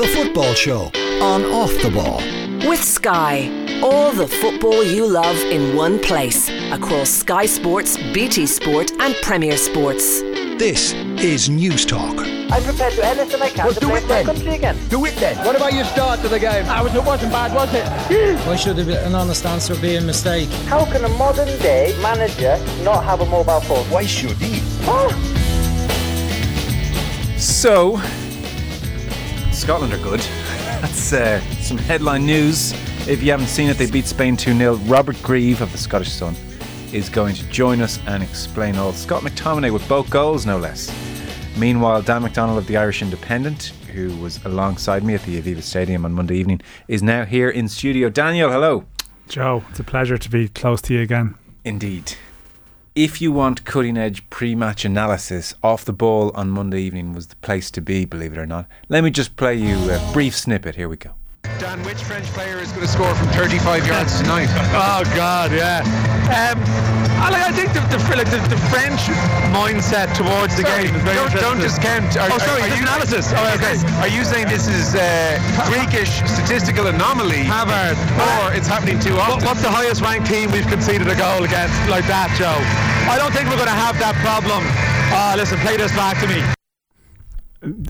The Football Show on Off the Ball. With Sky. All the football you love in one place. Across Sky Sports, BT Sport, and Premier Sports. This is News Talk. I'm prepared to do anything I can Well, to do play it then. country again. Do it then. What about your start to the game? I was, it wasn't bad, was it? Why should an honest answer be a mistake? How can a modern day manager not have a mobile phone? Why should he? Oh, So, Scotland are good. That's uh, some headline news. If you haven't seen it, they beat Spain 2 0. Robert Grieve of the Scottish Sun is going to join us and explain all. Scott McTominay with both goals, no less. Meanwhile, Dan McDonnell of the Irish Independent, who was alongside me at the Aviva Stadium on Monday evening, is now here in studio. Daniel, hello. Joe, it's a pleasure to be close to you again. Indeed. If you want cutting edge pre match analysis, off the ball on Monday evening was the place to be, believe it or not. Let me just play you a brief snippet. Here we go. Dan, which French player is going to score from 35 yards tonight? Oh God, yeah. Um, I, like, I think the, the, like, the, the French mindset towards the Sorry, game is very don't, don't discount. Are, Oh, sorry, are, this you, analysis. Oh, okay. Are you saying this is uh, freakish statistical anomaly, Pavard. or it's happening too What, often? what's the highest ranked team we've conceded a goal against like that, Joe? I don't think we're going to have that problem. Ah, listen, play this back to me.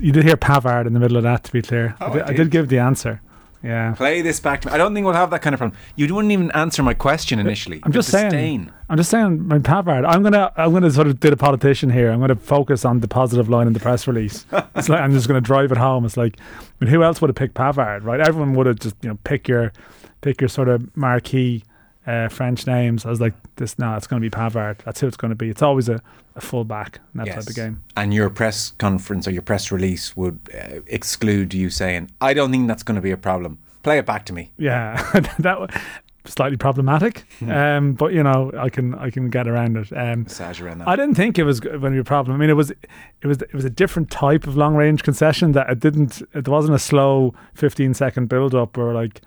You did hear Pavard in the middle of that, to be clear. Oh, I, did, I I did. did give the answer. Yeah. Play this back to me. I don't think we'll have that kind of problem. You wouldn't even answer my question initially. I'm just saying. disdain. I'm just saying, my Pavard. I'm gonna, I'm gonna sort of do the politician here. I'm gonna focus on the positive line in the press release. it's like I'm just gonna drive it home. It's like, I mean, who else would have picked Pavard, right? Everyone would have just, you know, pick your, pick your sort of marquee uh, French names. I was like, this, no, it's gonna be Pavard. That's who it's gonna be. It's always a, a full back in that type of game. And your press conference or your press release would uh, exclude you saying, I don't think that's going to be a problem. Play it back to me. Yeah, that was slightly problematic. um, but you know, I can I can get around it. Um, Massage around that. I didn't think it was going to be a problem. I mean, it was it was it was a different type of long range concession that it didn't. It wasn't a slow fifteen second build up or like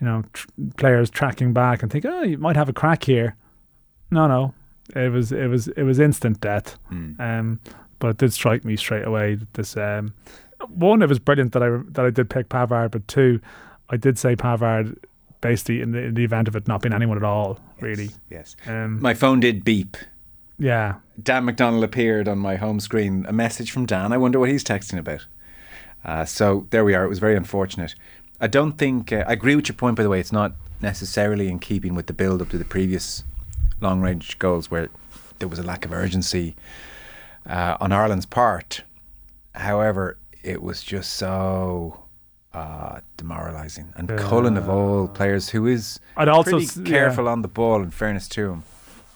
you know tr- players tracking back and think, oh, you might have a crack here. No, no, it was it was it was instant death. Hmm. Um, but it did strike me straight away that this um, one it was brilliant that I that I did pick Pavard, but two, I did say Pavard basically in the in the event of it not being anyone at all, really. Yes. Um, My phone did beep. yeah, Dan McDonnell appeared on my home screen. A message from Dan. I wonder what he's texting about. Uh, so there we are. It was very unfortunate. I don't think. Uh, I agree with your point, by the way. It's not necessarily in keeping with the build up to the previous long range goals where there was a lack of urgency uh, on Ireland's part. However, it was just so uh, demoralising. And Cullen, of all players, who is I'd also pretty s- yeah. careful on the ball, in fairness to him.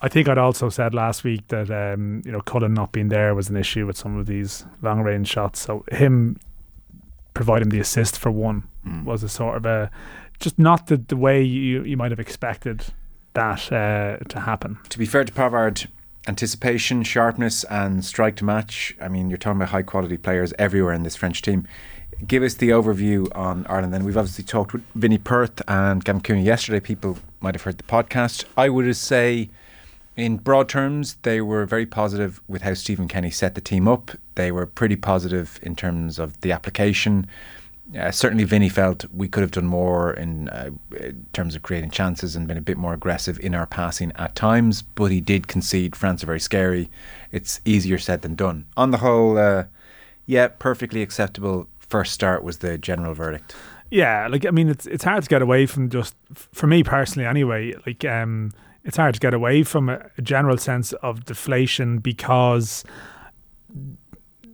I think I'd also said last week that um, you know Cullen not being there was an issue with some of these long range shots. So him providing the assist for one Hmm. was a sort of a just not the, the way you you might have expected that uh, to happen. to be fair to Pavard, anticipation, sharpness, and strike to match. I mean, you're talking about high quality players everywhere in this French team. Give us the overview on Ireland. Then we've obviously talked with Vinny Perth and Gavin Cooney yesterday. People might have heard the podcast. I would say, in broad terms, they were very positive with how Stephen Kenny set the team up. They were pretty positive in terms of the application. Uh, certainly, Vinny felt we could have done more in, uh, in terms of creating chances and been a bit more aggressive in our passing at times. But he did concede. France are very scary. It's easier said than done. On the whole, uh, yeah, perfectly acceptable. First start was the general verdict. Yeah, like I mean, it's it's hard to get away from just for me personally, anyway. Like, um, it's hard to get away from a, a general sense of deflation because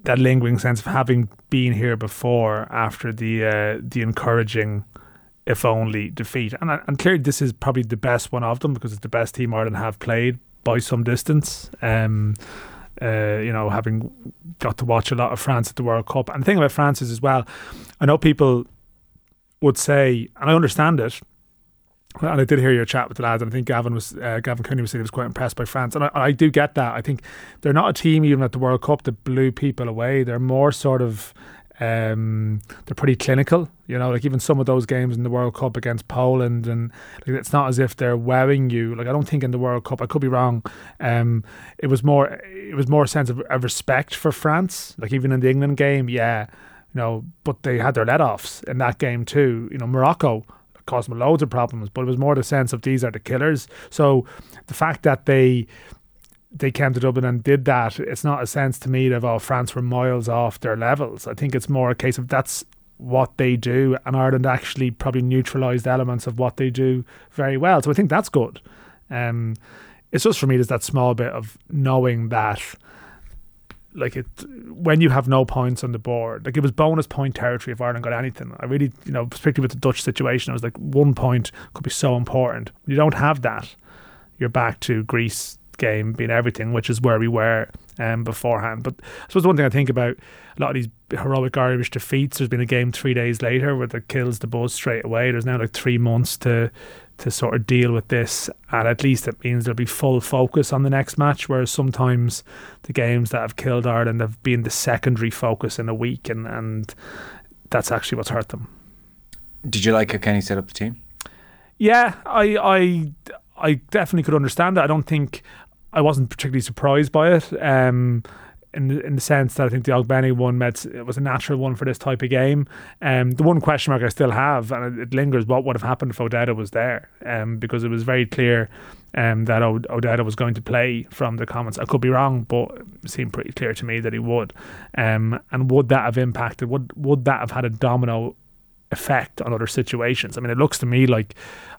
that lingering sense of having been here before after the uh, the encouraging, if only defeat, and and clearly this is probably the best one of them because it's the best team Ireland have played by some distance. Um, uh, you know, having got to watch a lot of France at the World Cup, and the thing about France is as well, I know people would say, and I understand it. And I did hear your chat with the lads, and I think Gavin was uh, Gavin Cooney was saying he was quite impressed by France, and I, I do get that. I think they're not a team even at the World Cup that blew people away. They're more sort of um, they're pretty clinical, you know. Like even some of those games in the World Cup against Poland, and like, it's not as if they're wowing you. Like I don't think in the World Cup, I could be wrong. Um, it was more it was more a sense of, of respect for France. Like even in the England game, yeah, You know, but they had their let offs in that game too. You know, Morocco caused them loads of problems, but it was more the sense of these are the killers. So the fact that they they came to Dublin and did that, it's not a sense to me of oh France were miles off their levels. I think it's more a case of that's what they do, and Ireland actually probably neutralised elements of what they do very well. So I think that's good. Um, it's just for me, there's that small bit of knowing that, like it, when you have no points on the board, like it was bonus point territory if Ireland got anything. I really, you know, particularly with the Dutch situation, I was like, one point could be so important. You don't have that. You're back to Greece game being everything, which is where we were um, beforehand. But I suppose one thing I think about a lot of these heroic Irish defeats, there's been a game three days later where that kills the buzz straight away. There's now like three months to to sort of deal with this, and at least it means there'll be full focus on the next match. Whereas sometimes the games that have killed Ireland have been the secondary focus in a week, and and that's actually what's hurt them. Did you like how Kenny set up the team? Yeah, I I I definitely could understand it. I don't think I wasn't particularly surprised by it. Um, in the, in the sense that I think the Ogbene one met, it was a natural one for this type of game. Um, the one question mark I still have, and it lingers, what would have happened if O'Dowda was there? Um, because it was very clear um, that o- O'Dowda was going to play from the comments. I could be wrong, but it seemed pretty clear to me that he would. Um, and would that have impacted? Would would that have had a domino effect on other situations? I mean, it looks to me like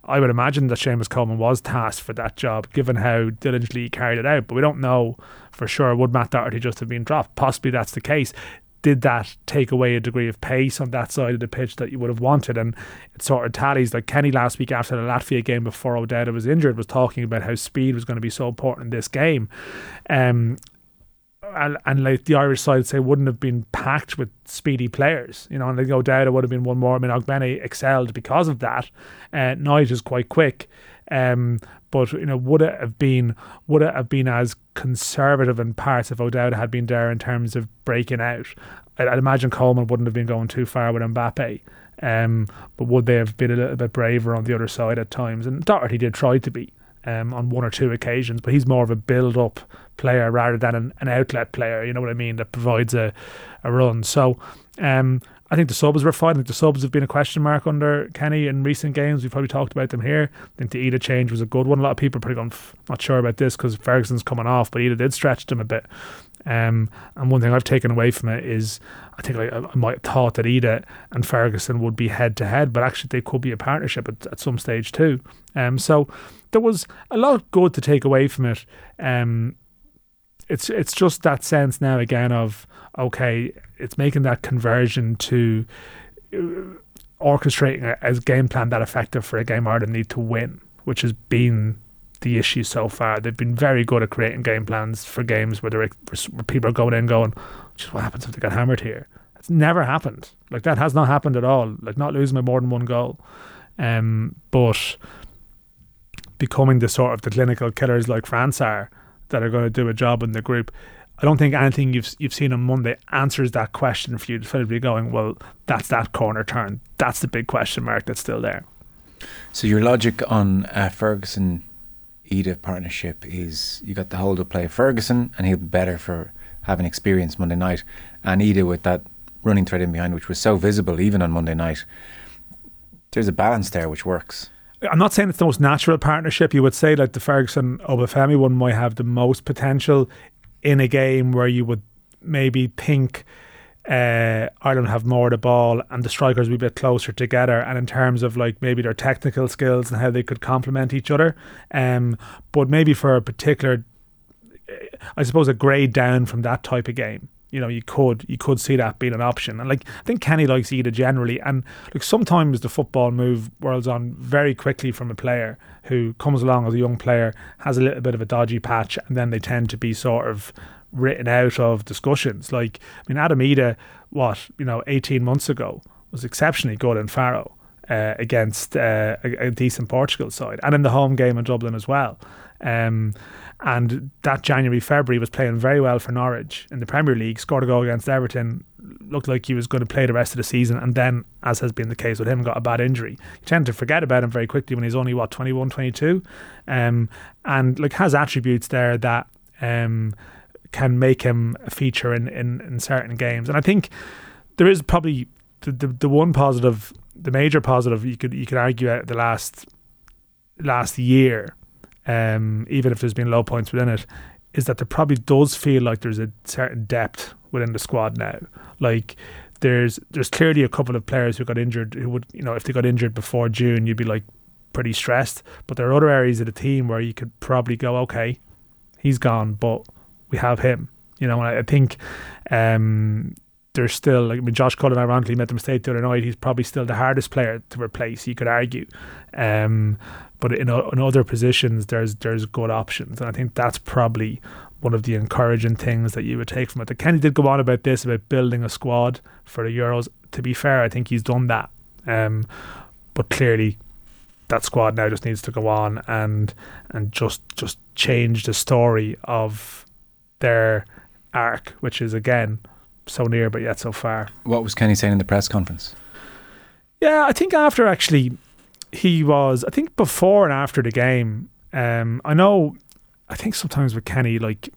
I would imagine that Seamus Coleman was tasked for that job, given how diligently he carried it out. But we don't know for sure. Would Matt Doherty just have been dropped? Possibly that's the case. Did that take away a degree of pace on that side of the pitch that you would have wanted? And it sort of tallies. Like Kenny last week after the Latvia game before O'Dowda was injured was talking about how speed was going to be so important in this game. Um, and, and like the Irish side say wouldn't have been packed with speedy players, you know, and like it would have been one more. I mean, Ogbene excelled because of that. Uh, Knight is quite quick, um, but you know, would it have been would it have been as conservative in parts if O'Dowda had been there in terms of breaking out? I'd, I'd imagine Coleman wouldn't have been going too far with Mbappe. Um, but would they have been a little bit braver on the other side at times? And Doherty did try to be um, on one or two occasions, but he's more of a build up player rather than an, an outlet player, you know what I mean, that provides a, a run. So um, I think the subs were fine. I think the subs have been a question mark under Kenny in recent games. We've probably talked about them here. I think the Idah change was a good one. A lot of people are probably going, not sure about this because Ferguson's coming off, but Idah did stretch them a bit. Um, and one thing I've taken away from it is I think I, I might have thought that Idah and Ferguson would be head to head, but actually they could be a partnership at, at some stage too. Um, so there was a lot good to take away from it. Um, it's it's just that sense now again of okay, it's making that conversion to uh, orchestrating a, a game plan that effective for a game Ireland need to win, which has been the issue so far. They've been very good at creating game plans for games where, where people are going in going, just what happens if they get hammered here? It's never happened. Like that has not happened at all. Like not losing by more than one goal. Um, but becoming the sort of the clinical killers like France are that are going to do a job in the group. I don't think anything you've you've seen on Monday answers that question for you to be going, well, that's that corner turn. That's the big question mark that's still there. So your logic on uh, Ferguson Idah partnership is you got the hold of play Ferguson and he'll be better for having experience Monday night and Idah with that running thread in behind which was so visible even on Monday night. There's a balance there which works. I'm not saying it's the most natural partnership. You would say like the Ferguson Obafemi one might have the most potential in a game where you would maybe think uh, Ireland have more of the ball and the strikers be a bit closer together. And in terms of like maybe their technical skills and how they could complement each other, um, but maybe for a particular, I suppose, a grade down from that type of game you know, you could you could see that being an option. And like I think Kenny likes Idah generally. And like sometimes the football move whirls on very quickly from a player who comes along as a young player, has a little bit of a dodgy patch, and then they tend to be sort of written out of discussions. Like I mean Adam Idah, what, you know, eighteen months ago was exceptionally good in Faro. Uh, against uh, a, a, decent Portugal side, and in the home game in Dublin as well. Um, and that January, February was playing very well for Norwich in the Premier League, scored a goal against Everton, looked like he was going to play the rest of the season, and then, as has been the case with him, got a bad injury. You tend to forget about him very quickly when he's only, what, 21, 22? Um, and like has attributes there that um, can make him a feature in, in, in certain games. And I think there is probably the, the the one positive, the major positive you could you could argue out the last last year, um, even if there's been low points within it, is that there probably does feel like there's a certain depth within the squad now. Like there's there's clearly a couple of players who got injured who would you know if they got injured before June you'd be like pretty stressed. But there are other areas of the team where you could probably go, okay, he's gone, but we have him. You know, I, I think um, there's still like I mean Josh Cullen ironically made the mistake the other night. He's probably still the hardest player to replace. You could argue, um, but in, in other positions there's there's good options, and I think that's probably one of the encouraging things that you would take from it. The Kenny did go on about this about building a squad for the Euros. To be fair, I think he's done that, um, but clearly that squad now just needs to go on and and just just change the story of their arc, which is again so near but yet so far. What was Kenny saying in the press conference? Yeah, I think after actually he was I think before and after the game, um, I know I think sometimes with Kenny, like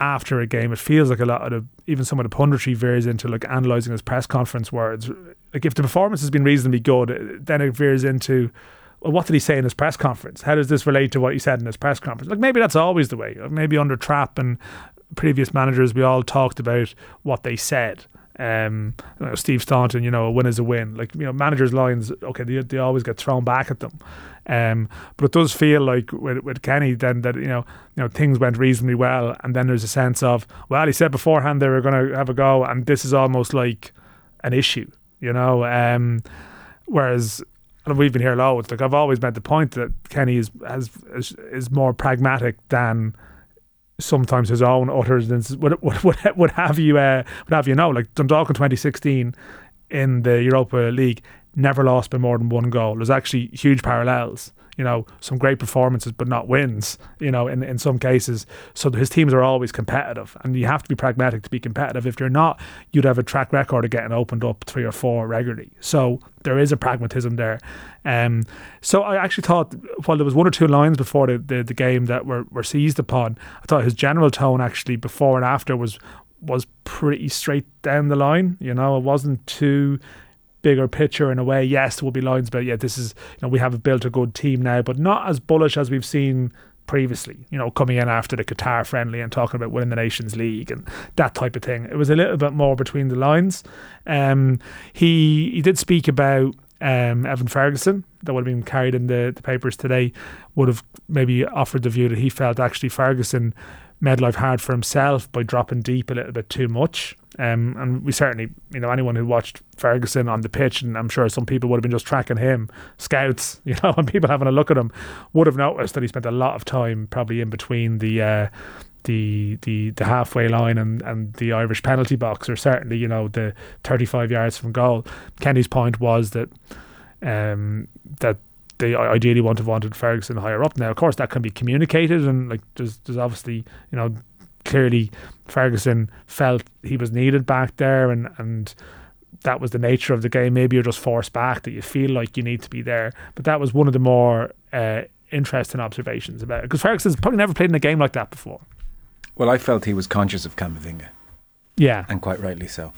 after a game, it feels like a lot of the, even some of the punditry veers into like analysing his press conference words. Like if the performance has been reasonably good, then it veers into well, what did he say in his press conference? How does this relate to what he said in his press conference? Like maybe that's always the way. Maybe under trap and previous managers, we all talked about what they said. Um, you know, Steve Staunton, you know, a win is a win. Like you know, managers' lines, okay, they, they always get thrown back at them. Um, but it does feel like with, with Kenny then that you know you know things went reasonably well, and then there's a sense of well, he said beforehand they were going to have a go, and this is almost like an issue, you know. Um, whereas and we've been here loads. Like I've always made the point that Kenny is has is, is more pragmatic than sometimes his own utterances would, would, would have you uh, would have you know. Like Dundalk in 2016 in the Europa League never lost by more than one goal. There's actually huge parallels you know, some great performances but not wins, you know, in, in some cases. So his teams are always competitive and you have to be pragmatic to be competitive. If you're not, you'd have a track record of getting opened up three or four regularly. So there is a pragmatism there. Um, so I actually thought, while there was one or two lines before the, the, the game that were, were seized upon, I thought his general tone actually before and after was was pretty straight down the line. You know, it wasn't too bigger picture in a way. Yes, there will be lines about yeah, this is you know we have built a good team now, but not as bullish as we've seen previously. You know, coming in after the Qatar friendly and talking about winning the Nations League and that type of thing. It was a little bit more between the lines. Um, he he did speak about um, Evan Ferguson that would have been carried in the, the papers today would have maybe offered the view that he felt actually Ferguson made life hard for himself by dropping deep a little bit too much. Um, and we certainly, you know, anyone who watched Ferguson on the pitch, and I'm sure some people would have been just tracking him, scouts, you know, and people having a look at him, would have noticed that he spent a lot of time probably in between the. Uh, the the the halfway line and, and the Irish penalty box, or certainly you know the 35 yards from goal. Kenny's point was that um, that they ideally would have wanted Ferguson higher up. Now, of course, that can be communicated, and like there's there's obviously you know clearly Ferguson felt he was needed back there, and and that was the nature of the game. Maybe you're just forced back that you feel like you need to be there, but that was one of the more uh, interesting observations about it because Ferguson's probably never played in a game like that before. Well, I felt he was conscious of Camavinga. Yeah, and quite rightly so.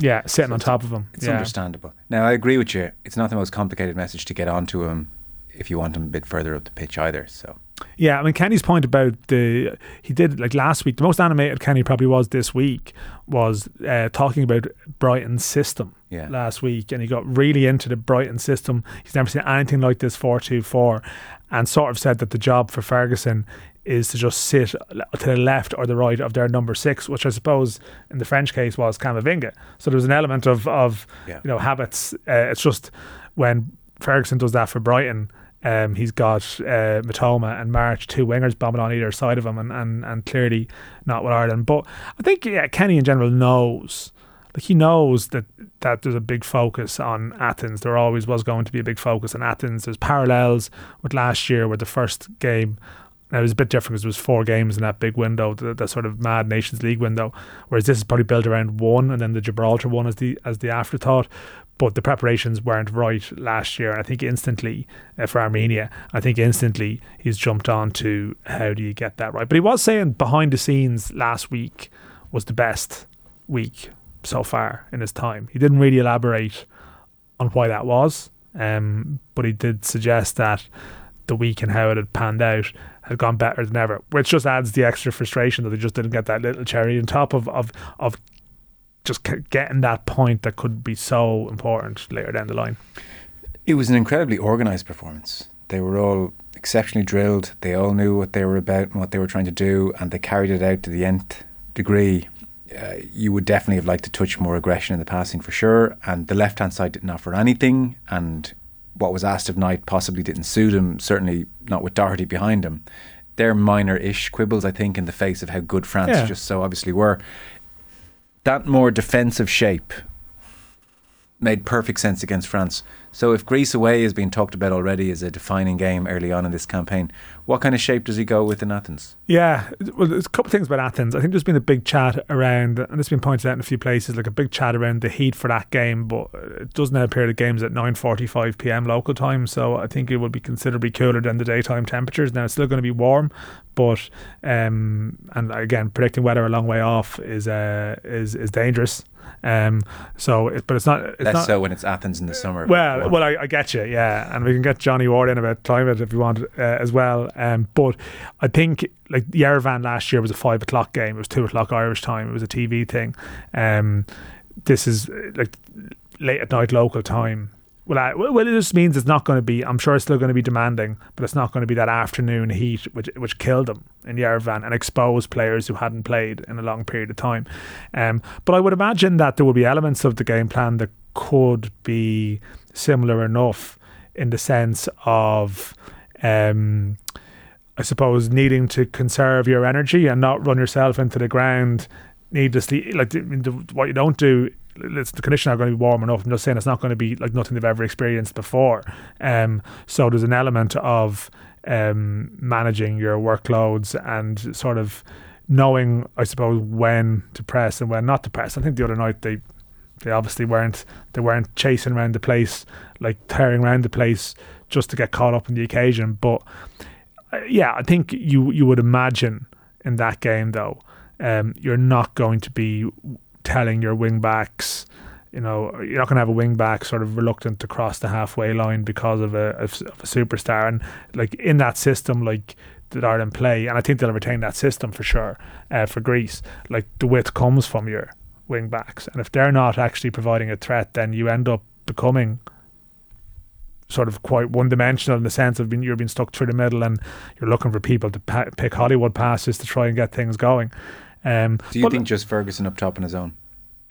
Yeah, sitting so on top of him. It's yeah. understandable. Now, I agree with you. It's not the most complicated message to get onto him if you want him a bit further up the pitch either. So. Yeah, I mean Kenny's point about the he did like last week. The most animated Kenny probably was this week was uh, talking about Brighton's system. Yeah. last week, and he got really into the Brighton system. He's never seen anything like this four two four, and sort of said that the job for Ferguson is to just sit to the left or the right of their number six, which I suppose in the French case was Camavinga. So there was an element of of yeah. you know habits. Uh, it's just when Ferguson does that for Brighton um, he's got uh, Mitoma and March, two wingers bombing on either side of him, and, and, and clearly not with Ireland. But I think yeah, Kenny in general knows, like he knows that that there's a big focus on Athens. There always was going to be a big focus on Athens. There's parallels with last year, where the first game now it was a bit different because there was four games in that big window, the, the, sort of mad Nations League window. Whereas this is probably built around one, and then the Gibraltar one as the as the afterthought but the preparations weren't right last year. And I think instantly uh, for Armenia, I think instantly he's jumped on to how do you get that right. But he was saying behind the scenes last week was the best week so far in his time. He didn't really elaborate on why that was, um, but he did suggest that the week and how it had panned out had gone better than ever, which just adds the extra frustration that they just didn't get that little cherry on top of of of just getting that point that could be so important later down the line. It was an incredibly organised performance. They were all exceptionally drilled. They all knew what they were about and what they were trying to do, and they carried it out to the nth degree. Uh, you would definitely have liked to touch more aggression in the passing for sure. And the left hand side didn't offer anything, and what was asked of Knight possibly didn't suit him. Certainly not with Doherty behind him. They're minor-ish quibbles, I think, in the face of how good France Yeah. just so obviously were. That more defensive shape made perfect sense against France. So if Greece away is being talked about already as a defining game early on in this campaign, what kind of shape does he go with in Athens? Yeah, well, there's a couple of things about Athens. I think there's been a big chat around, and it's been pointed out in a few places, like a big chat around the heat for that game. But it does now appear the game's at 9:45 p.m. local time, so I think it will be considerably cooler than the daytime temperatures. Now it's still going to be warm, but um, and again, predicting weather a long way off is uh, is is dangerous. Um, so, it, but it's not. It's Less not, so when it's Athens in the summer. well, well, I, I get you, yeah, and we can get Johnny Ward in about climate if you want uh, as well. Um, but I think like Yerevan last year was a five o'clock game. It was two o'clock Irish time. It was a TV thing. Um, this is like late at night local time. Well, I, well, it just means it's not going to be. I'm sure it's still going to be demanding, but it's not going to be that afternoon heat which which killed them in Yerevan and exposed players who hadn't played in a long period of time. Um, but I would imagine that there will be elements of the game plan that could be similar enough in the sense of. Um, I suppose needing to conserve your energy and not run yourself into the ground needlessly. Like what you don't do, it's, the conditions are going to be warm enough. I'm just saying it's not going to be like nothing they've ever experienced before. Um, so there's an element of um, managing your workloads and sort of knowing, I suppose, when to press and when not to press. I think the other night they they obviously weren't they weren't chasing around the place like tearing around the place just to get caught up in the occasion. But uh, yeah, I think you you would imagine in that game though, um, you're not going to be telling your wing backs. You know, you're not going to have a wing back sort of reluctant to cross the halfway line because of a, of, a superstar. And like in that system, like that Ireland play, and I think they'll retain that system for sure uh, for Greece. Like the width comes from your wing backs, and if they're not actually providing a threat, then you end up becoming sort of quite one dimensional in the sense of being you're being stuck through the middle and you're looking for people to pa- pick Hollywood passes to try and get things going. Um, Do you but- think just Ferguson up top on his own?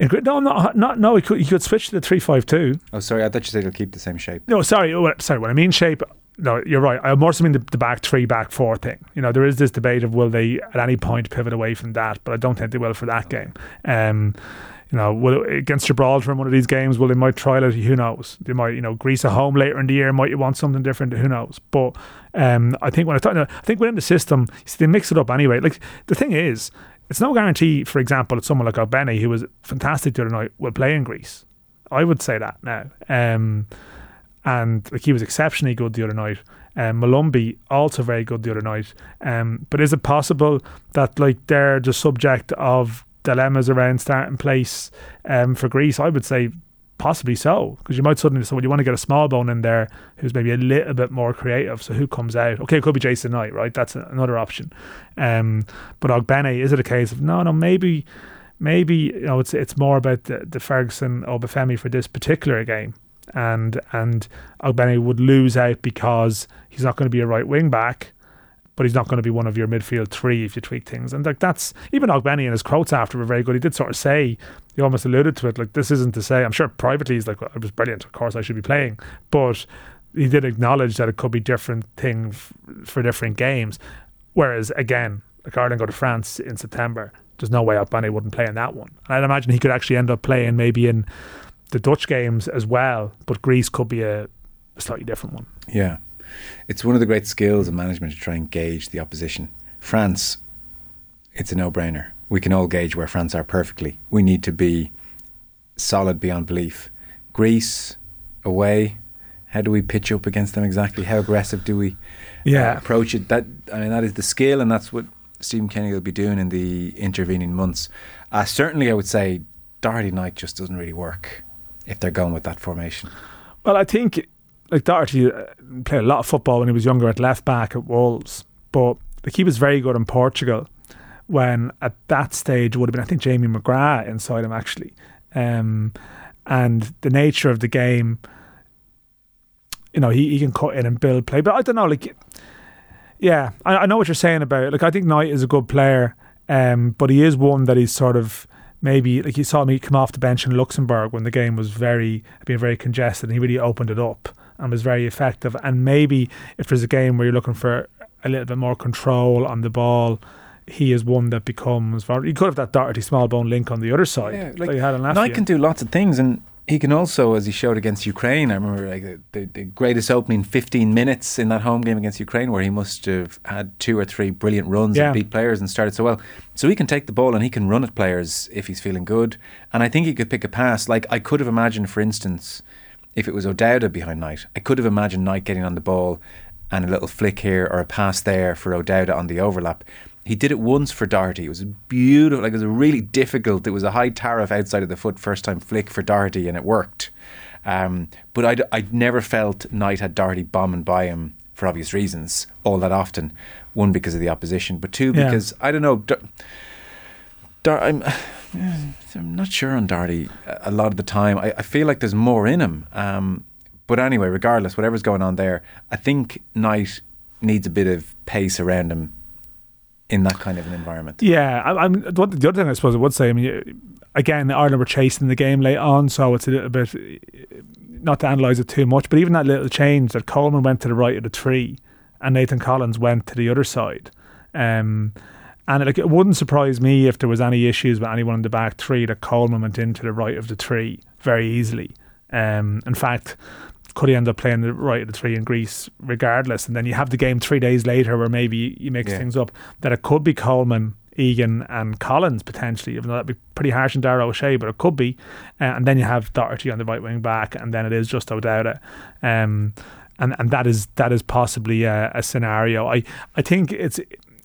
no, not, not no. He could he could switch to the three five two. Oh, sorry, I thought you said he'll keep the same shape. No, sorry, oh, sorry. When I mean shape, no, you're right. I more so mean the, the back three, back four thing. You know, there is this debate of will they at any point pivot away from that, but I don't think they will for that game. Um, you know, will against Gibraltar in one of these games, will they might trial it? Who knows? They might, you know, Greece at home later in the year. Might you want something different? Who knows? But um, I think when I thought, I think within the system, see, they mix it up anyway. Like the thing is, it's no guarantee. For example, that someone like Ogbene, who was fantastic the other night, will play in Greece. I would say that now. Um, and like he was exceptionally good the other night. Um, Molumby also very good the other night. Um, but is it possible that like they're the subject of dilemmas around starting place um, for Greece? I would say possibly so because you might suddenly say, well, you want to get a Smallbone in there who's maybe a little bit more creative. So who comes out? Okay, it could be Jason Knight, right? That's another option. Um, but Ogbene, is it a case of no, no, maybe, maybe you know, it's it's more about the, the Ferguson Obafemi for this particular game and and Ogbene would lose out because he's not going to be a right wing back, but he's not going to be one of your midfield three if you tweak things. And like that's even Ogbene and his quotes after were very good. He did sort of say he almost alluded to it like this isn't to say. I'm sure privately he's like well, it was brilliant. Of course I should be playing, but he did acknowledge that it could be different thing f- for different games. Whereas again, like Ireland go to France in September. There's no way Ogbene wouldn't play in that one. And I'd imagine he could actually end up playing maybe in the Dutch games as well, but Greece could be a, a slightly different one. Yeah. It's one of the great skills of management to try and gauge the opposition. France, it's a no brainer. We can all gauge where France are perfectly. We need to be solid beyond belief. Greece, away, how do we pitch up against them exactly? How aggressive do we Yeah. uh, approach it? That I mean, that is the skill, and that's what Stephen Kenny will be doing in the intervening months. Uh, certainly, I would say Doherty Knight just doesn't really work if they're going with that formation. Well, I think like Doherty uh, played a lot of football when he was younger at left back at Wolves, but like he was very good in Portugal. When at that stage would have been, I think Jamie McGrath inside him actually, um, and the nature of the game. You know, he, he can cut in and build play, but I don't know. Like, yeah, I, I know what you're saying about it. Like, I think Knight is a good player, um, but he is one that he's sort of maybe like you saw me come off the bench in Luxembourg when the game was very being very congested and he really opened it up and was very effective and maybe if there's a game where you're looking for a little bit more control on the ball he is one that becomes you could have that Doherty Smallbone link on the other side Yeah, like, you had in Knight can do lots of things, and he can also, as he showed against Ukraine, I remember like the, the, the greatest opening 15 minutes in that home game against Ukraine, where he must have had two or three brilliant runs Yeah. and beat players and started so well. So he can take the ball and he can run at players if he's feeling good, and I think he could pick a pass. Like I could have imagined, for instance, if it was O'Dowda behind Knight, I could have imagined Knight getting on the ball and a little flick here or a pass there for O'Dowda on the overlap. He did it once for Doherty. It was beautiful. Like it was really difficult. It was a high tariff outside of the foot first time flick for Doherty, and it worked. Um, but I'd, I'd never felt Knight had Doherty bombing by him for obvious reasons all that often. One because of the opposition, but two Yeah. because I don't know. Dar- Dar- I'm, I'm not sure on Doherty a lot of the time. I, I feel like there's more in him. Um, but anyway, regardless, whatever's going on there, I think Knight needs a bit of pace around him in that kind of an environment. Yeah, I, I'm the other the other thing I suppose I would say. I mean, again, Ireland were chasing the game late on, so it's a little bit not to analyse it too much. But even that little change that Coleman went to the right of the tree, and Nathan Collins went to the other side. Um, and like it wouldn't surprise me if there was any issues with anyone in the back three that Coleman went into the right of the three very easily. Um, in fact, could he end up playing the right of the three in Greece regardless? And then you have the game three days later where maybe you mix Yeah. things up that it could be Coleman, Egan, and Collins potentially, even though that'd be pretty harsh on Dara O'Shea, but it could be. Uh, and then you have Doherty on the right wing back, and then it is just O'Dowda. Um, and and that is that is possibly a, a scenario. I I think it's.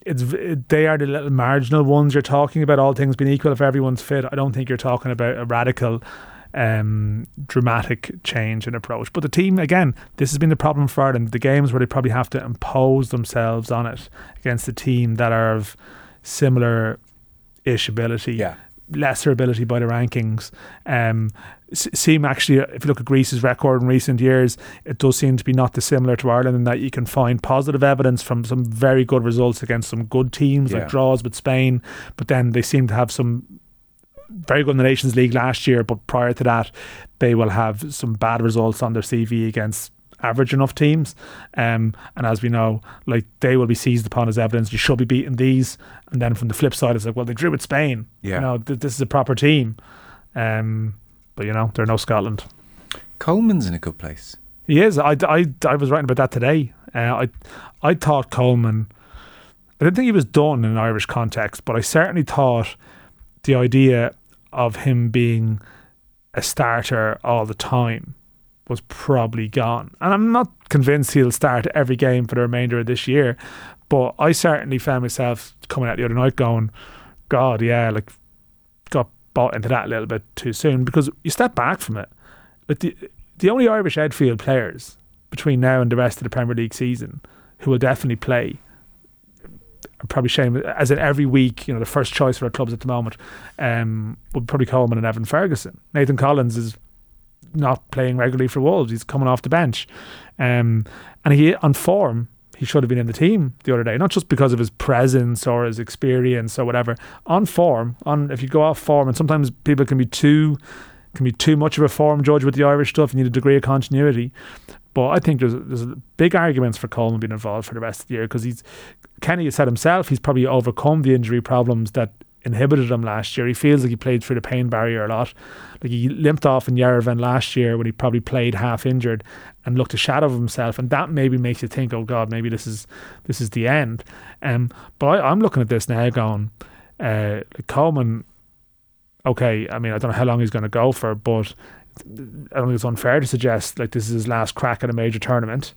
It's they are the little marginal ones you're talking about. All things being equal, if everyone's fit, I don't think you're talking about a radical um, dramatic change in approach. But the team, again, this has been the problem for Ireland. The games where they probably have to impose themselves on it against a team that are of similar ish ability, Yeah. Lesser ability by the rankings. Um, seem actually, if you look at Greece's record in recent years, it does seem to be not dissimilar to Ireland in that you can find positive evidence from some very good results against some good teams Yeah. like draws with Spain, but then they seem to have some very good in the Nations League last year, but prior to that, they will have some bad results on their CV against average enough teams. Um, and as we know, like they will be seized upon as evidence. You should be beating these. And then from the flip side, it's like, well, they drew with Spain. Yeah. You know, th- this is a proper team. Um, but you know, they're no Scotland. Coleman's in a good place. He is. I, I, I was writing about that today. Uh, I I thought Coleman. I didn't think he was done in an Irish context, but I certainly thought the idea of him being a starter all the time was probably gone. And I'm not convinced he'll start every game for the remainder of this year, but I certainly found myself coming out the other night going, God, yeah, like got bought into that a little bit too soon because you step back from it. Like the the only Irish outfield players between now and the rest of the Premier League season who will definitely play probably Seamus in every week, you know, the first choice for our clubs at the moment um, would probably Coleman and Evan Ferguson. Nathan Collins is not playing regularly for Wolves. He's coming off the bench. Um, and he on form, he should have been in the team the other day, not just because of his presence or his experience or whatever. On form, on if you go off form, and sometimes people can be too can be too much of a form judge with the Irish stuff. You need a degree of continuity. But I think there's there's big arguments for Coleman being involved for the rest of the year because he's Kenny has said himself he's probably overcome the injury problems that inhibited him last year. He feels like he played through the pain barrier a lot. Like he limped off in Yerevan last year when he probably played half injured and looked a shadow of himself, and that maybe makes you think, oh God, maybe this is this is the end. Um, but I, I'm looking at this now, going, uh, Coleman. Okay, I mean I don't know how long he's going to go for, but I don't think it's unfair to suggest like this is his last crack at a major tournament.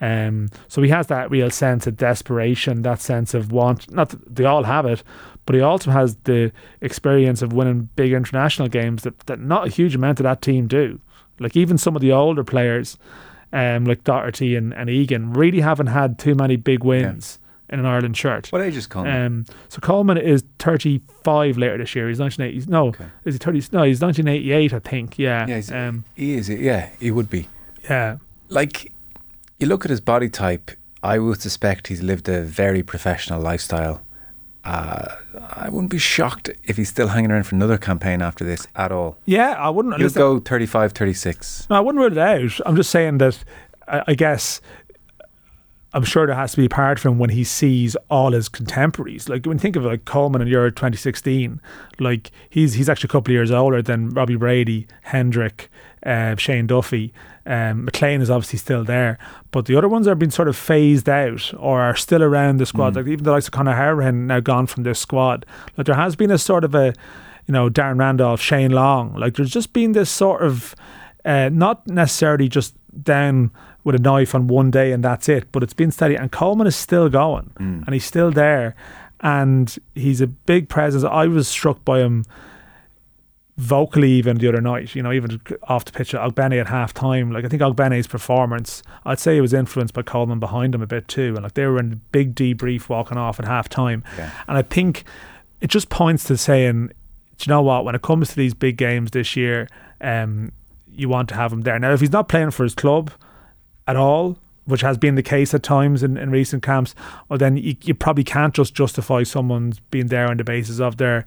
Um, so he has that real sense of desperation, that sense of want. Not that they all have it, but he also has the experience of winning big international games that, that not a huge amount of that team do. Like even some of the older players, um, like Doherty and, and Egan, really haven't had too many big wins in an Ireland shirt. What age is Coleman? Um, so Coleman is 35 later this year. He's 1980. No, is he 30? No, he's 1988, I think. Yeah. yeah, um, he is. Yeah, he would be. yeah. Like, you look at his body type. I would suspect he's lived a very professional lifestyle. Uh, I wouldn't be shocked if he's still hanging around for another campaign after this at all. Yeah, I wouldn't. He'll go 35, 36. No, I wouldn't rule it out. I'm just saying that I, I guess I'm sure there has to be a part for him when he sees all his contemporaries. Like when you think of like Coleman in Euro 2016, like he's he's actually a couple of years older than Robbie Brady, Hendrick, uh, Shane Duffy. Um, McClean is obviously still there, but the other ones are being sort of phased out or are still around the squad. Like even the likes of Conor Hourihane now gone from this squad. Like there has been a sort of a, you know, Darren Randolph, Shane Long. Like there's just been this sort of uh, not necessarily just down with a knife on one day and that's it, but it's been steady. And Coleman is still going and he's still there. And he's a big presence. I was struck by him vocally even the other night, you know, even off the pitch at Ogbene at half time. Like I think Ogbene's performance, I'd say it was influenced by Coleman behind him a bit too. And like they were in a big debrief walking off at half time. And I think it just points to saying, do you know what, when it comes to these big games this year, um, you want to have him there. Now if he's not playing for his club at all, which has been the case at times in, in recent camps, well then you, you probably can't just justify someone's being there on the basis of their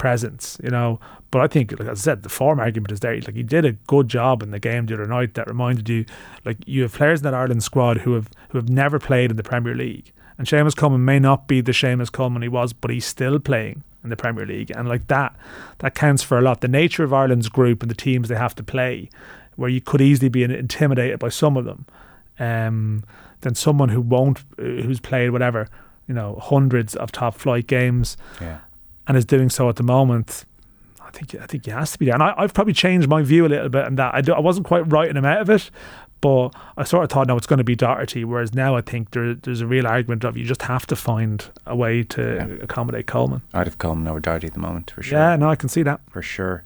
presence, you know. But I think, like I said, the form argument is there. Like he did a good job in the game the other night that reminded you, like you have players in that Ireland squad who have who have never played in the Premier League. And Seamus Coleman may not be the Seamus Coleman he was, but he's still playing in the Premier League. And like that, that counts for a lot. The nature of Ireland's group and the teams they have to play, where you could easily be intimidated by some of them, um, than someone who won't, uh, who's played whatever, you know, hundreds of top flight games Yeah. And is doing so at the moment. I think I think he has to be there, and I, I've probably changed my view a little bit on that. I, do, I wasn't quite writing him out of it, but I sort of thought no, it's going to be Doherty. Whereas now I think there, there's a real argument of you just have to find a way to accommodate Coleman. I'd have Coleman over Doherty at the moment, for sure. Yeah, no, I can see that. For sure.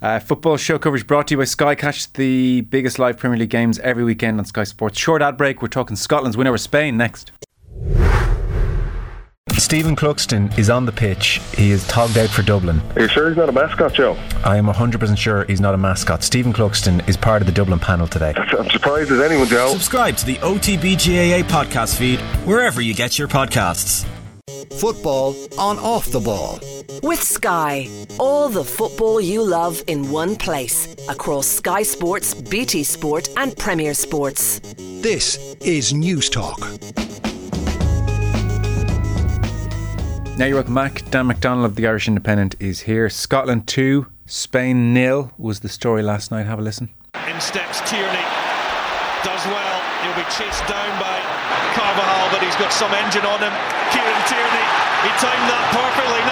Uh, football show coverage brought to you by Sky. Catch the biggest live Premier League games every weekend on Sky Sports. Short ad break. We're talking Scotland's win over Spain next. Stephen Cluxton is on the pitch. He is togged out for Dublin. Are you sure he's not a mascot, Joe? I am 100% sure he's not a mascot. Stephen Cluxton is part of the Dublin panel today. I'm surprised as anyone, Joe. Subscribe to the OTBGAA podcast feed wherever you get your podcasts. Football on off the ball. With Sky, all the football you love in one place across Sky Sports, BT Sport, and Premier Sports. This is News Talk. Now you're welcome back. Dan McDonnell of the Irish Independent is here. Scotland 2, Spain nil was the story last night. Have a listen. In steps Tierney. Does well. He'll be chased down by Carvajal, but he's got some engine on him. Kieran Tierney. He timed that perfectly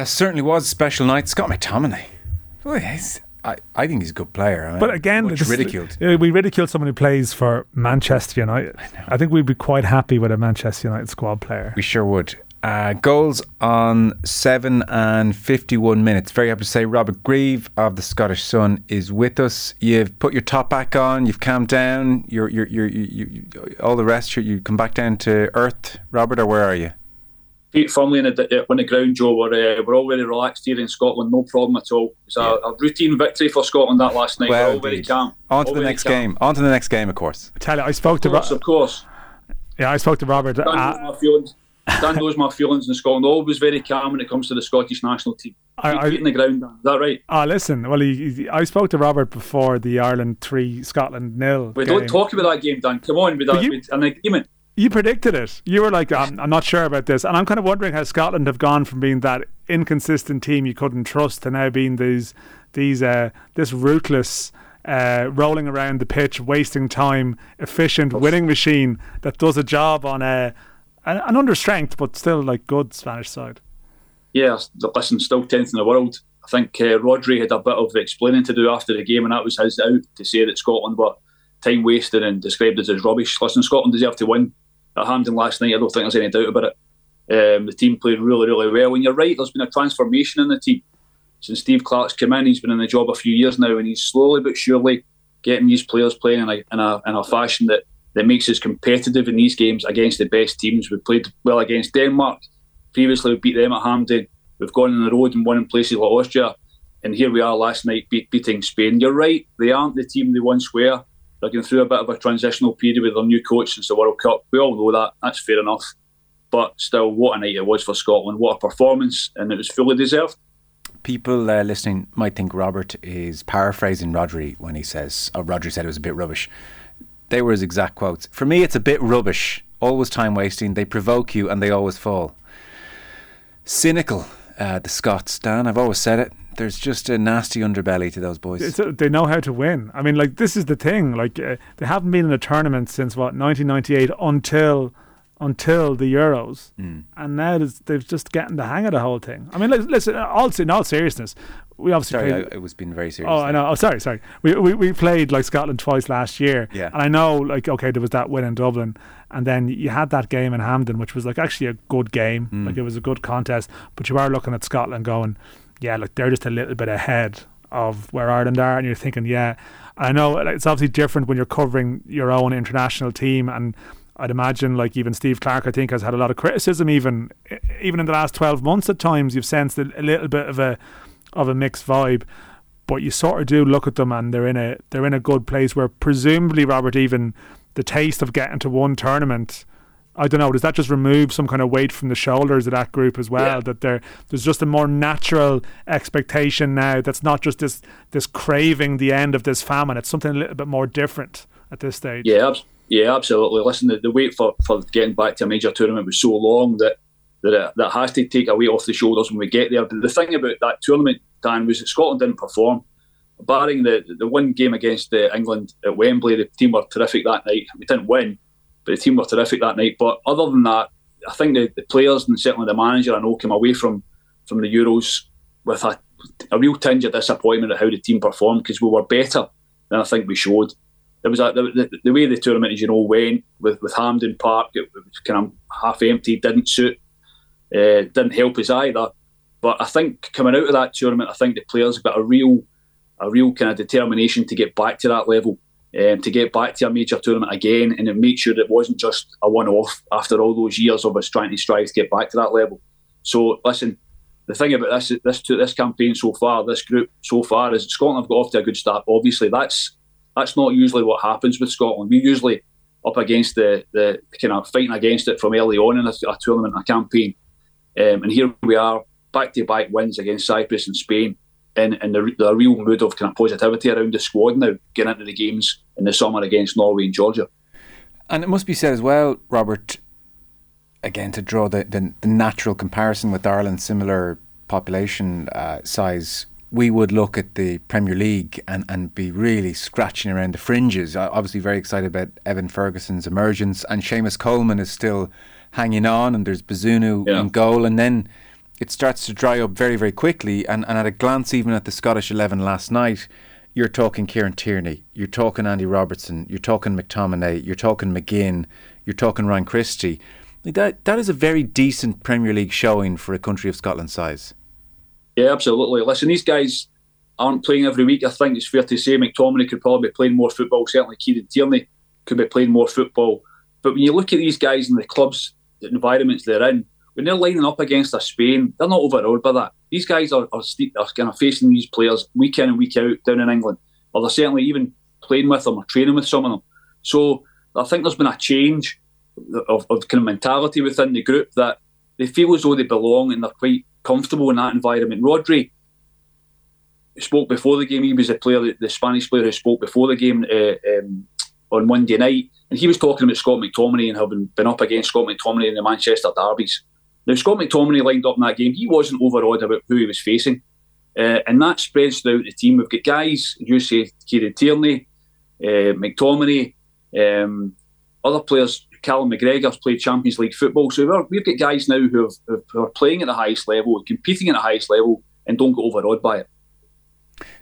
Uh, certainly was a special night. Scott McTominay. Oh, yes. I, I think he's a good player. I mean, But again, much this- ridiculed. uh, we ridicule someone who plays for Manchester United. I, think we'd be quite happy with a Manchester United squad player. We sure would. Uh, goals on 7 and 51 minutes. Very happy to say Robert Grieve of the Scottish Sun is with us. You've put your top back on, you've calmed down, you're, you're, you're, you, you, all the rest, you, you come back down to earth, Robert, or where are you? Feet firmly on the, on the ground, Joe. We're, uh, we're all very relaxed here in Scotland, no problem at all. It's a, a routine victory for Scotland that last night. Well, we're all very calm. On to All the next calm. game. On to the next game, of course. I tell you, I spoke to Of course, Ro- of course. yeah, I spoke to Robert. Dan uh, knows my feelings. Dan knows my feelings in Scotland. Always very calm when it comes to the Scottish national team. I- Feet, I- on the ground, Dan. Is that right? Ah, listen. Well, he, he- I spoke to Robert before the Ireland three Scotland nil. We game. don't talk about that game, Dan. Come on, with, that, you- with an agreement. You predicted it. You were like, I'm, I'm not sure about this, and I'm kind of wondering how Scotland have gone from being that inconsistent team you couldn't trust to now being these these uh, this ruthless. Uh, rolling around the pitch, wasting time, efficient winning machine that does a job on a an under strength, but still like good Spanish side. Yeah, listen, still tenth in the world. I think uh, Rodri had a bit of explaining to do after the game, and that was his out to say that Scotland were time wasted and described as, as rubbish. Listen, Scotland deserve to win at Hampden last night. I don't think there's any doubt about it. Um, the team played really, really well. And you're right, there's been a transformation in the team since Steve Clarke's come in. He's been in the job a few years now, and he's slowly but surely getting these players playing in a, in a, in a fashion that, that makes us competitive in these games against the best teams. We played well against Denmark. Previously, we beat them at Hampden. We've gone on the road and won in places like Austria. And here we are last night beat, beating Spain. You're right, they aren't the team they once were. They're going through a bit of a transitional period with their new coach since the World Cup. We all know that. That's fair enough. But still, what a night it was for Scotland. What a performance. And it was fully deserved. People uh, listening might think Robert is paraphrasing Rodri when he says, oh, Rodri said it was a bit rubbish. They were his exact quotes. For me, it's a bit rubbish. Always time wasting. They provoke you and they always fall. Cynical, uh, the Scots. Dan, I've always said it. There's just a nasty underbelly to those boys. A, they know how to win. I mean, like this is the thing. Like uh, they haven't been in a tournament since what 1998 until until the Euros, mm. and now they've just getting the hang of the whole thing. I mean, listen, all in all seriousness, we obviously sorry, played, I, it was being very serious. Oh, I know. Oh, sorry, sorry. We, we we played like Scotland twice last year. Yeah, and I know like okay, there was that win in Dublin, and then you had that game in Hampden, which was like actually a good game. Mm. Like it was a good contest, but you are looking at Scotland going, yeah, look, they're just a little bit ahead of where Ireland are, and you're thinking, yeah. I know like, it's obviously different when you're covering your own international team and I'd imagine like even Steve Clarke, I think has had a lot of criticism even even in the last 12 months at times you've sensed a, a little bit of a of a mixed vibe but you sort of do look at them and they're in a they're in a good place where presumably Robert even the taste of getting to one tournament I don't know. Does that just remove some kind of weight from the shoulders of that group as well? Yeah. That there, there's just a more natural expectation now. That's not just this this craving the end of this famine. It's something a little bit more different at this stage. Yeah, yeah, absolutely. Listen, the, the wait for, for getting back to a major tournament was so long that that it, that has to take a weight off the shoulders when we get there. But the thing about that tournament, Dan, was that Scotland didn't perform. Barring the the one game against uh, England at Wembley, the team were terrific that night. We didn't win, but the team were terrific that night. But other than that, I think the, the players and certainly the manager, I know, came away from from the Euros with a, a real tinge of disappointment at how the team performed because we were better than I think we showed there was a, the, the, the, way the tournament, as you know, went with, with Hampden Park, it was kind of half empty, didn't suit, uh, didn't help us either. But I think coming out of that tournament, I think the players got a real, a real kind of determination to get back to that level, um, to get back to a major tournament again, and to make sure it wasn't just a one-off after all those years of us trying to strive to get back to that level. So listen, the thing about this this this campaign so far, this group so far, is Scotland have got off to a good start. Obviously, that's that's not usually what happens with Scotland. We usually up against the, the kind of fighting against it from early on in a, a tournament, a campaign. Um, and here we are, back to back wins against Cyprus and Spain, and, and the, the real mood of kind of positivity around the squad now, getting into the games in the summer against Norway and Georgia. And it must be said as well, Robert, again, to draw the, the, the natural comparison with Ireland, similar population uh, size we would look at the Premier League and, and be really scratching around the fringes. Obviously, very excited about Evan Ferguson's emergence, and Seamus Coleman is still hanging on, and there's Bazunu yeah. in goal, and then it starts to dry up very, very quickly. And, and at a glance, even at the Scottish 11 last night, you're talking Kieran Tierney, you're talking Andy Robertson, you're talking McTominay, you're talking McGinn, you're talking Ryan Christie. That, that is a very decent Premier League showing for a country of Scotland's size. Yeah, absolutely. Listen, these guys aren't playing every week. I think it's fair to say McTominay could probably be playing more football. Certainly, Kieran Tierney could be playing more football. But when you look at these guys and the clubs, the environments they're in, when they're lining up against a Spain, they're not overawed by that. These guys are, are, are kind of facing these players week in and week out down in England, or they're certainly even playing with them or training with some of them. So I think there's been a change of, of kind of mentality within the group that they feel as though they belong and they're quite comfortable in that environment. Rodri spoke before the game. He was a player, the Spanish player who spoke before the game. Uh, um, on Monday night, and he was talking about Scott McTominay and having been up against Scott McTominay in the Manchester derbies. Now, Scott McTominay lined up in that game. He wasn't overawed about who he was facing. Uh, and that spreads throughout the team. We've got guys, you say Kieran Tierney, uh, McTominay, um, other players. Callum McGregor's played Champions League football. So we've got guys now who, have, who are playing at the highest level, competing at the highest level, and don't get overawed by it.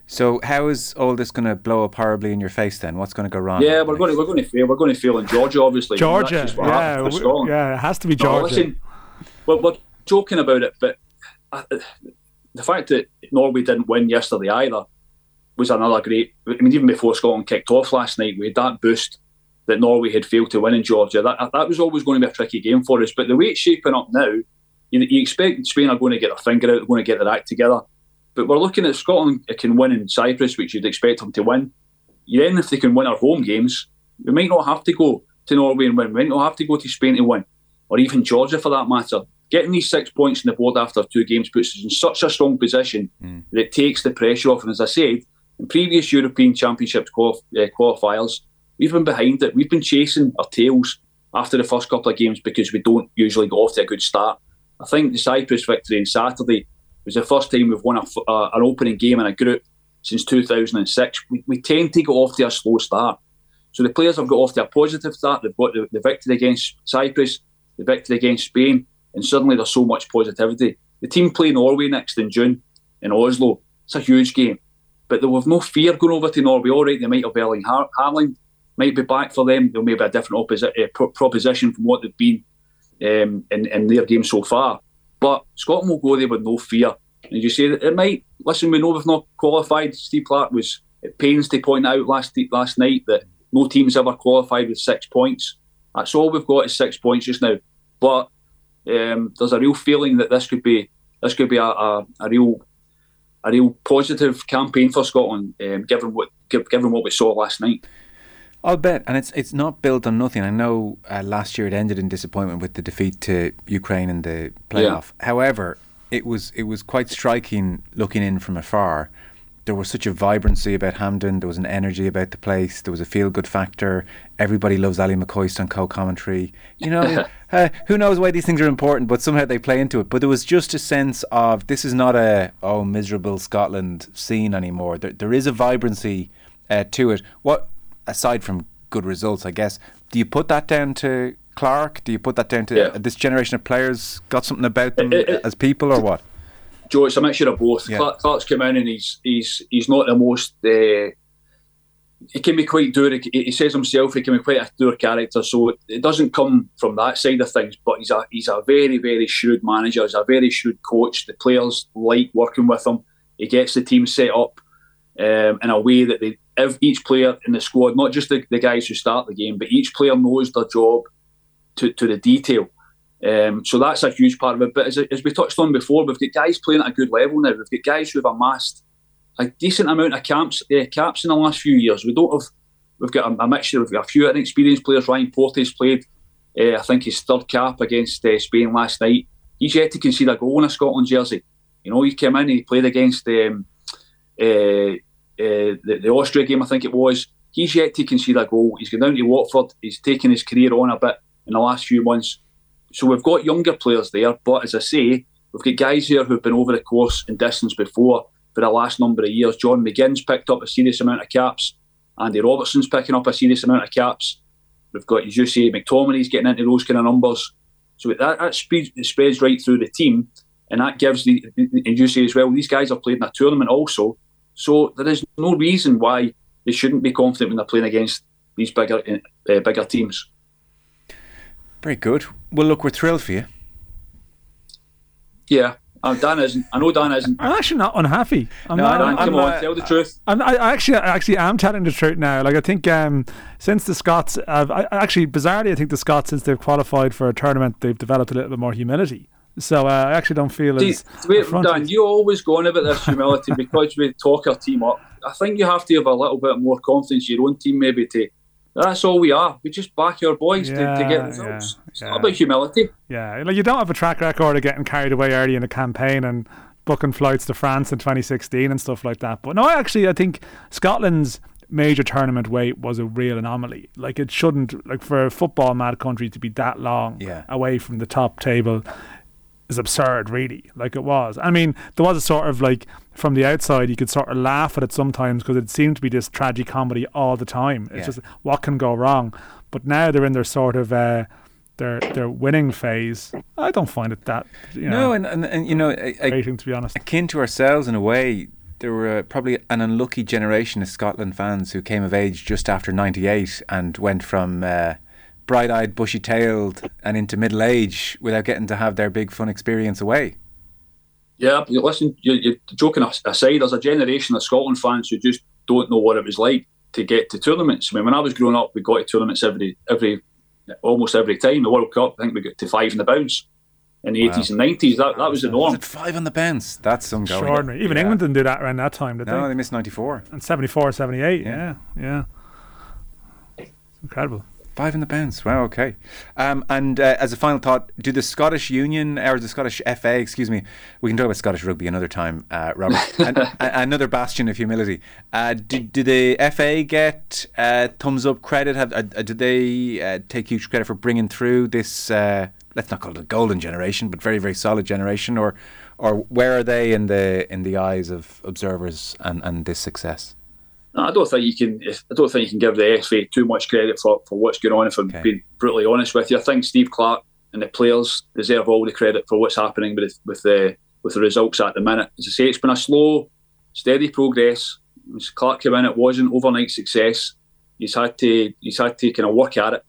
So how is all this going to blow up horribly in your face then? What's going to go wrong? Yeah, we're going to we're going to fail. We're going to fail in Georgia, obviously. Georgia, yeah, yeah, it has to be Georgia. listen, we're, we're joking about it, but uh, the fact that Norway didn't win yesterday either was another great. I mean, even before Scotland kicked off last night, we had that boost that Norway had failed to win in Georgia. That that was always going to be a tricky game for us. But the way it's shaping up now, you, you expect Spain are going to get their finger out, they're going to get their act together. But we're looking at Scotland can win in Cyprus, which you'd expect them to win. Then, if they can win our home games, we might not have to go to Norway and win. We might not have to go to Spain to win, or even Georgia for that matter. Getting these six points on the board after two games puts us in such a strong position mm. that it takes the pressure off. And as I said, in previous European Championships qualif- uh, qualifiers, we've been behind it. We've been chasing our tails after the first couple of games because we don't usually go off to a good start. I think the Cyprus victory on Saturday was the first time we've won a, uh, an opening game in a group since 2006. We, we, tend to go off to a slow start. So the players have got off to a positive start. They've got the, the victory against Cyprus, the victory against Spain, and suddenly there's so much positivity. The team play Norway next in June in Oslo. It's a huge game. But there was no fear going over to Norway. All right, they might have Erling Haaland, might be back for them. There may be a different opposi- uh, proposition from what they've been um, in, in their game so far. But Scotland will go there with no fear. And you say that it might. Listen, we know we've not qualified. Steve Clarke was at pains to point out last last night that no team's ever qualified with six points. That's all we've got is six points just now. But um, there's a real feeling that this could be this could be a, a, a real a real positive campaign for Scotland, um, given what given what we saw last night. I'll bet, and it's it's not built on nothing. I know uh, last year it ended in disappointment with the defeat to Ukraine in the playoff. Yeah. However, it was it was quite striking looking in from afar. There was such a vibrancy about Hampden. There was an energy about the place. There was a feel good factor. Everybody loves Ally McCoist on co-commentary. You know, uh, who knows why these things are important, but somehow they play into it. But there was just a sense of this is not a oh miserable Scotland scene anymore. There, there is a vibrancy uh, to it. What aside from good results, I guess. Do you put that down to Clarke? Do you put that down to yeah. this generation of players got something about them it, it, as people, or what? Joe, it's a mixture of both. Yeah. Clarke, Clarke's come in and he's he's he's not the most. Uh, he can be quite dour. He says himself he can be quite a dour character, so it doesn't come from that side of things. But he's a he's a very very shrewd manager. He's a very shrewd coach. The players like working with him. He gets the team set up um, in a way that they if each player in the squad, not just the, the guys who start the game, but each player knows their job to, to the detail. Um, so that's a huge part of it. But as, as, we touched on before, we've got guys playing at a good level now. We've got guys who have amassed a decent amount of camps, uh, caps in the last few years. We don't have. We've got a, a mixture. We've got a few inexperienced players. Ryan Porteous played, uh, I think, his third cap against uh, Spain last night. He's yet to concede a goal in a Scotland jersey. You know, he came in. He played against um, the, the Austria game, I think it was. He's yet to concede a goal. He's gone down to Watford. He's taken his career on a bit in the last few months. So we've got younger players there, but as I say, we've got guys here who've been over the course and distance before for the last number of years. John McGinn's picked up a serious amount of caps. Andy Robertson's picking up a serious amount of caps. We've got, as McTominay's getting into those kind of numbers. So that, that spreads, spreads right through the team, and that gives the, and you say as well, these guys are playing a tournament also, so there is no reason why they shouldn't be confident when they're playing against these bigger uh, bigger teams. Very good. Well, look, we're thrilled for you. Yeah, um, Dan isn't. I know Dan isn't. I'm actually not unhappy. I'm no, not, Dan, come on, tell the truth. I'm, I actually, I actually am telling the truth now. Like I think um, since the Scots, have, I, actually bizarrely, I think the Scots since they've qualified for a tournament, they've developed a little bit more humility. So uh, I actually don't feel as. Wait, Dan, you always go on about this humility because we talk our team up. I think you have to have a little bit more confidence in your own team, maybe to. That's all we are. We just back your boys yeah, to, to, get results. Yeah, it's yeah. not about humility. Yeah, like you don't have a track record of getting carried away early in a campaign and booking flights to France in 2016 and stuff like that. But no, I actually I think Scotland's major tournament wait was a real anomaly. Like it shouldn't like for a football mad country to be that long Yeah. away from the top table is absurd, really. Like it was. I mean, there was a sort of like from the outside, you could sort of laugh at it sometimes because it seemed to be this tragic comedy all the time. It's Yeah. just what can go wrong. But now they're in their sort of uh, their their winning phase. I don't find it that you know no, and, and, and you know, a- rating to be honest. akin to ourselves in a way. There were uh, probably an unlucky generation of Scotland fans who came of age just after '98 and went from uh, bright-eyed, bushy-tailed, and into middle age without getting to have their big fun experience away. Yeah, listen, you, you're joking as- aside, there's a generation of Scotland fans who just don't know what it was like to get to tournaments. I mean, when I was growing up, we got to tournaments every, every, almost every time. The World Cup, I think we got to five in the bounce in the Wow. 80s and 90s. That, that was the norm. Was it five on the bounce? That's some going. Extraordinary. Even Yeah. England didn't do that around that time, did No, they? No, they missed '94. And 74, 78. Yeah. Yeah, yeah. It's incredible. Five in the bounce. Wow. Okay. Um, and uh, as a final thought, do the Scottish Union or the Scottish FA, excuse me, we can talk about Scottish rugby another time, uh, Robert. and, a- another bastion of humility. Uh, did, did the FA get uh, thumbs up credit? Have uh, uh, did they uh, take huge credit for bringing through this? Uh, let's not call it a golden generation, but very very solid generation. Or or where are they in the in the eyes of observers and, and this success? I don't think you can. I don't think you can give the FA too much credit for, for what's going on. If I'm being brutally honest with you, I think Steve Clarke and the players deserve all the credit for what's happening with with the with the results at the minute. As I say, it's been a slow, steady progress. When Clarke came in, it wasn't overnight success. He's had to he's had to kind of work at it.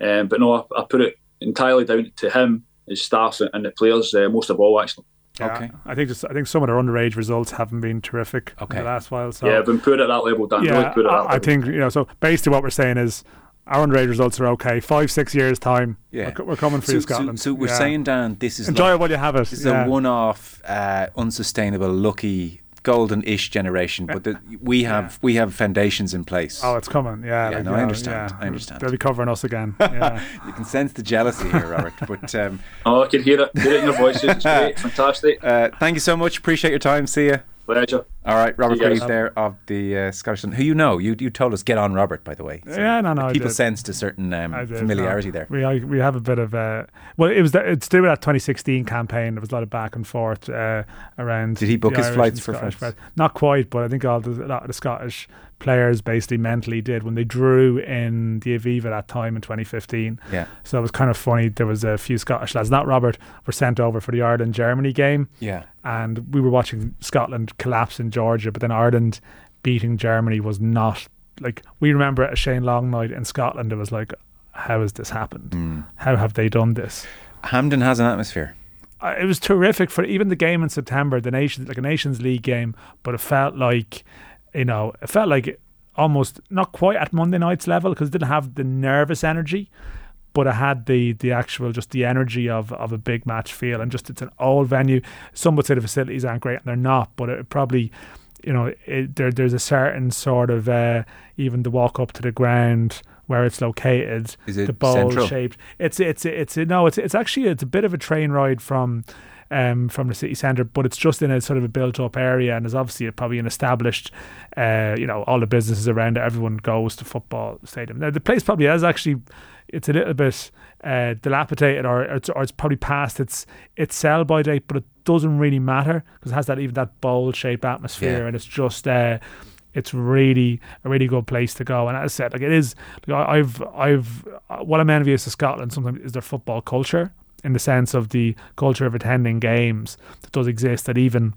Um, but no, I, I put it entirely down to him, his staff, and the players uh, most of all actually. Yeah, Okay. I think just I think some of their underage results haven't been terrific Okay. in the last while. So yeah, been put at that level, Dan. yeah, put at that I, I think you know. So basically, what we're saying is our underage results are okay. Five, six years time, Yeah. we're, we're coming for so, you, so- Scotland. So, we're Yeah. saying, Dan, this is enjoy like- it while you have it. This is yeah. a one-off, uh, unsustainable, lucky, golden-ish generation, but the, we have we have foundations in place. Oh, it's coming. Yeah, Yeah, like, no, I understand, yeah. I understand. They'll be covering us again. Yeah. you can sense the jealousy here, Robert. But um, Oh, I can hear it. Hear it in your voices. It's great. Fantastic. uh, thank you so much. Appreciate your time. See you. Pleasure. All right, Robert See. Grieve there of the uh, Scottish Sun, who you know. You you told us get on Robert, by the way. So Yeah, no, no, I People did. sensed a certain um, did, familiarity no. there. We I, we have a bit of uh, well, it was the, it's to do with that 2016 campaign. There was a lot of back and forth uh, around. Did he book his Irish flights and for Scottish France? press. Not quite, but I think all the, a lot of the Scottish players basically mentally did when they drew in the Aviva that time in 2015. Yeah. So it was kind of funny. There was a few Scottish lads, not Robert, were sent over for the Ireland Germany game. Yeah. And we were watching Scotland collapse in Georgia, but then Ireland beating Germany was not like we remember a Shane Long night in Scotland. It was like, how has this happened? Hmm. How have they done this? Hampden has an atmosphere. Uh, it was terrific for even the game in September, the nations like a Nations League game, but it felt like, you know, it felt like almost not quite at Monday night's level because it didn't have the nervous energy, but it had the the actual just the energy of of a big match feel and just it's an old venue. Some would say the facilities aren't great and they're not, but it probably. You know, it, there there's a certain sort of uh, even the walk up to the ground where it's located, Is it the bowl central? shaped. It's it's it's no, it's it's actually it's a bit of a train ride from um, from the city centre, but it's just in a sort of a built up area, and there's obviously probably an established, uh, you know, all the businesses around it. Everyone goes to football stadium. Now the place probably has actually, it's a little bit uh, dilapidated, or, or, it's, or it's probably past its its sell by date, but it doesn't really matter because it has that even that bowl shaped atmosphere, Yeah. and it's just. Uh, it's really a really good place to go. And as I said, like it is, like I've, I've, uh, what I'm envious of Scotland sometimes is their football culture in the sense of the culture of attending games that does exist. That even,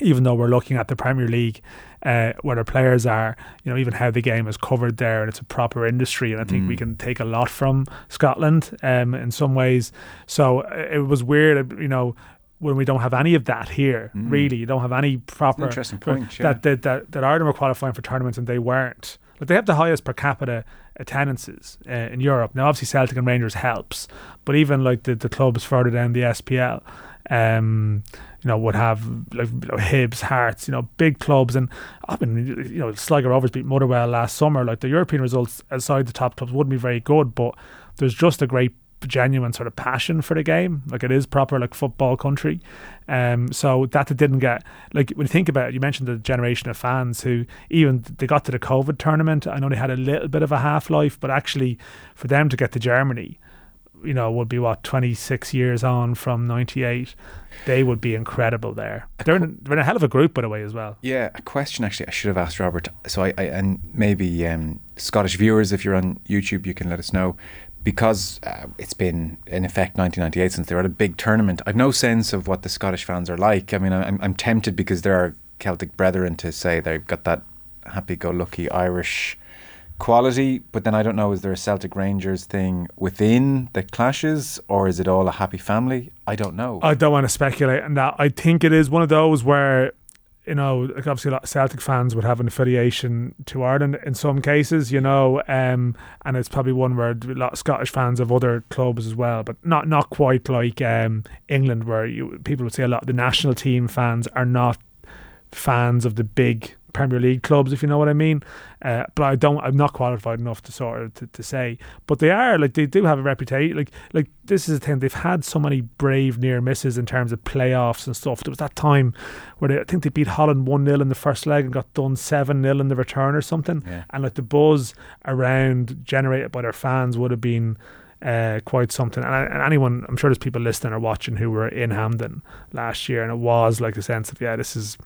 even though we're looking at the Premier League, uh, where the players are, you know, even how the game is covered there, and it's a proper industry. And I think we can take a lot from Scotland, um, in some ways. So uh, it was weird, you know. When we don't have any of that here, really, you don't have any proper interesting point, yeah. that, that that that Ireland were qualifying for tournaments and they weren't. Like they have the highest per capita attendances uh, in Europe. Now, obviously, Celtic and Rangers helps, but even like the, the clubs further down the SPL, um, you know, would have like you know, Hibs, Hearts, you know, big clubs. And I mean, you know, Sligo Rovers beat Motherwell last summer. Like the European results outside the top clubs wouldn't be very good, but there's just a great genuine sort of passion for the game. Like it is proper like football country. Um, so that it didn't get like when you think about it, you mentioned the generation of fans who even they got to the COVID tournament. I know they had a little bit of a half life, but actually for them to get to Germany, you know, would be what twenty six years on from ninety eight. They would be incredible there. They're in, they're in a hell of a group, by the way, as well. Yeah, a question actually I should have asked Robert. So I, I and maybe um, Scottish viewers, if you're on YouTube, you can let us know because uh, it's been in effect 1998 since they were at a big tournament. I've no sense of what the Scottish fans are like. I mean, I'm, I'm tempted because there are Celtic brethren to say they've got that happy-go-lucky Irish quality, but then I don't know is there a Celtic Rangers thing within the clashes or is it all a happy family? I don't know. I don't want to speculate on that. I think it is one of those where you know, like obviously a lot of Celtic fans would have an affiliation to Ireland in some cases, you know, um, and it's probably one where a lot of Scottish fans of other clubs as well, but not not quite like um, England, where you people would say a lot of the national team fans are not fans of the big Premier League clubs, if you know what I mean. Uh, but I don't. I'm not qualified enough to sort of to, to, say. But they are like they do have a reputation. Like like this is the thing. They've had so many brave near misses in terms of playoffs and stuff. There was that time where they, I think they beat Holland one 0 in the first leg and got done seven 0 in the return or something. Yeah. And like the buzz around generated by their fans would have been. Uh, quite something, and, and, anyone, I'm sure there's people listening or watching who were in Hampden last year, and it was like a sense of yeah, this is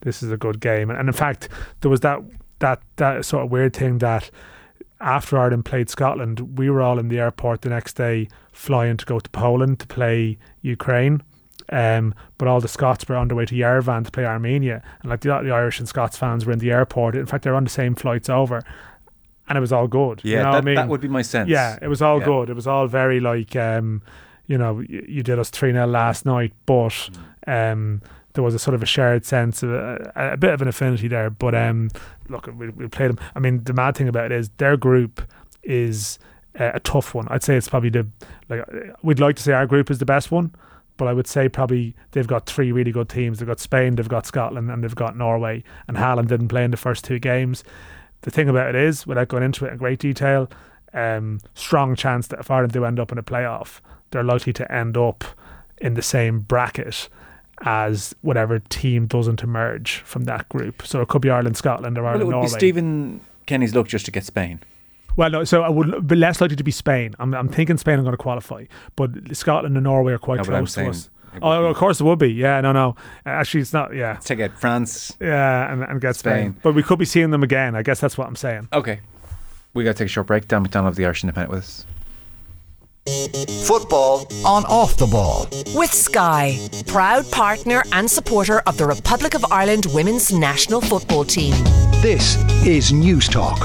this is a good game. And, and in fact, there was that that that sort of weird thing that after Ireland played Scotland, we were all in the airport the next day flying to go to Poland to play Ukraine. Um, but all the Scots were on their way to Yerevan to play Armenia, and like the, the Irish and Scots fans were in the airport. In fact, they were on the same flights over, and it was all good. Yeah, you know that, I mean? that would be my sense. Yeah, it was all yeah. good. It was all very like, um, you know, you, you did us three 0 last night, but. Um, there was a sort of a shared sense of a, a bit of an affinity there. But um, look, we, we played them. I mean, the mad thing about it is their group is a, a tough one. I'd say it's probably the like we'd like to say our group is the best one, but I would say probably they've got three really good teams. They've got Spain, they've got Scotland, and they've got Norway. And Haaland didn't play in the first two games. The thing about it is, without going into it in great detail, um, strong chance that if Ireland do end up in a playoff, they're likely to end up in the same bracket as whatever team doesn't emerge from that group. So it could be Ireland, Scotland, or Ireland, well, it would Norway. be Stephen Kenny's look just to get Spain. Well, no, so I would be less likely to be Spain. I'm, I'm thinking Spain are going to qualify, but Scotland and Norway are quite no, close to us. Oh, of course it would be. Yeah, no, no. Actually, it's not. Yeah, take out France. Yeah, and, and get Spain. Spain. But we could be seeing them again. I guess that's what I'm saying. Okay, we got to take a short break. Dan McDonnell of the Irish Independent with us. Football on off the ball. With Sky, proud partner and supporter of the Republic of Ireland women's national football team. This is News Talk.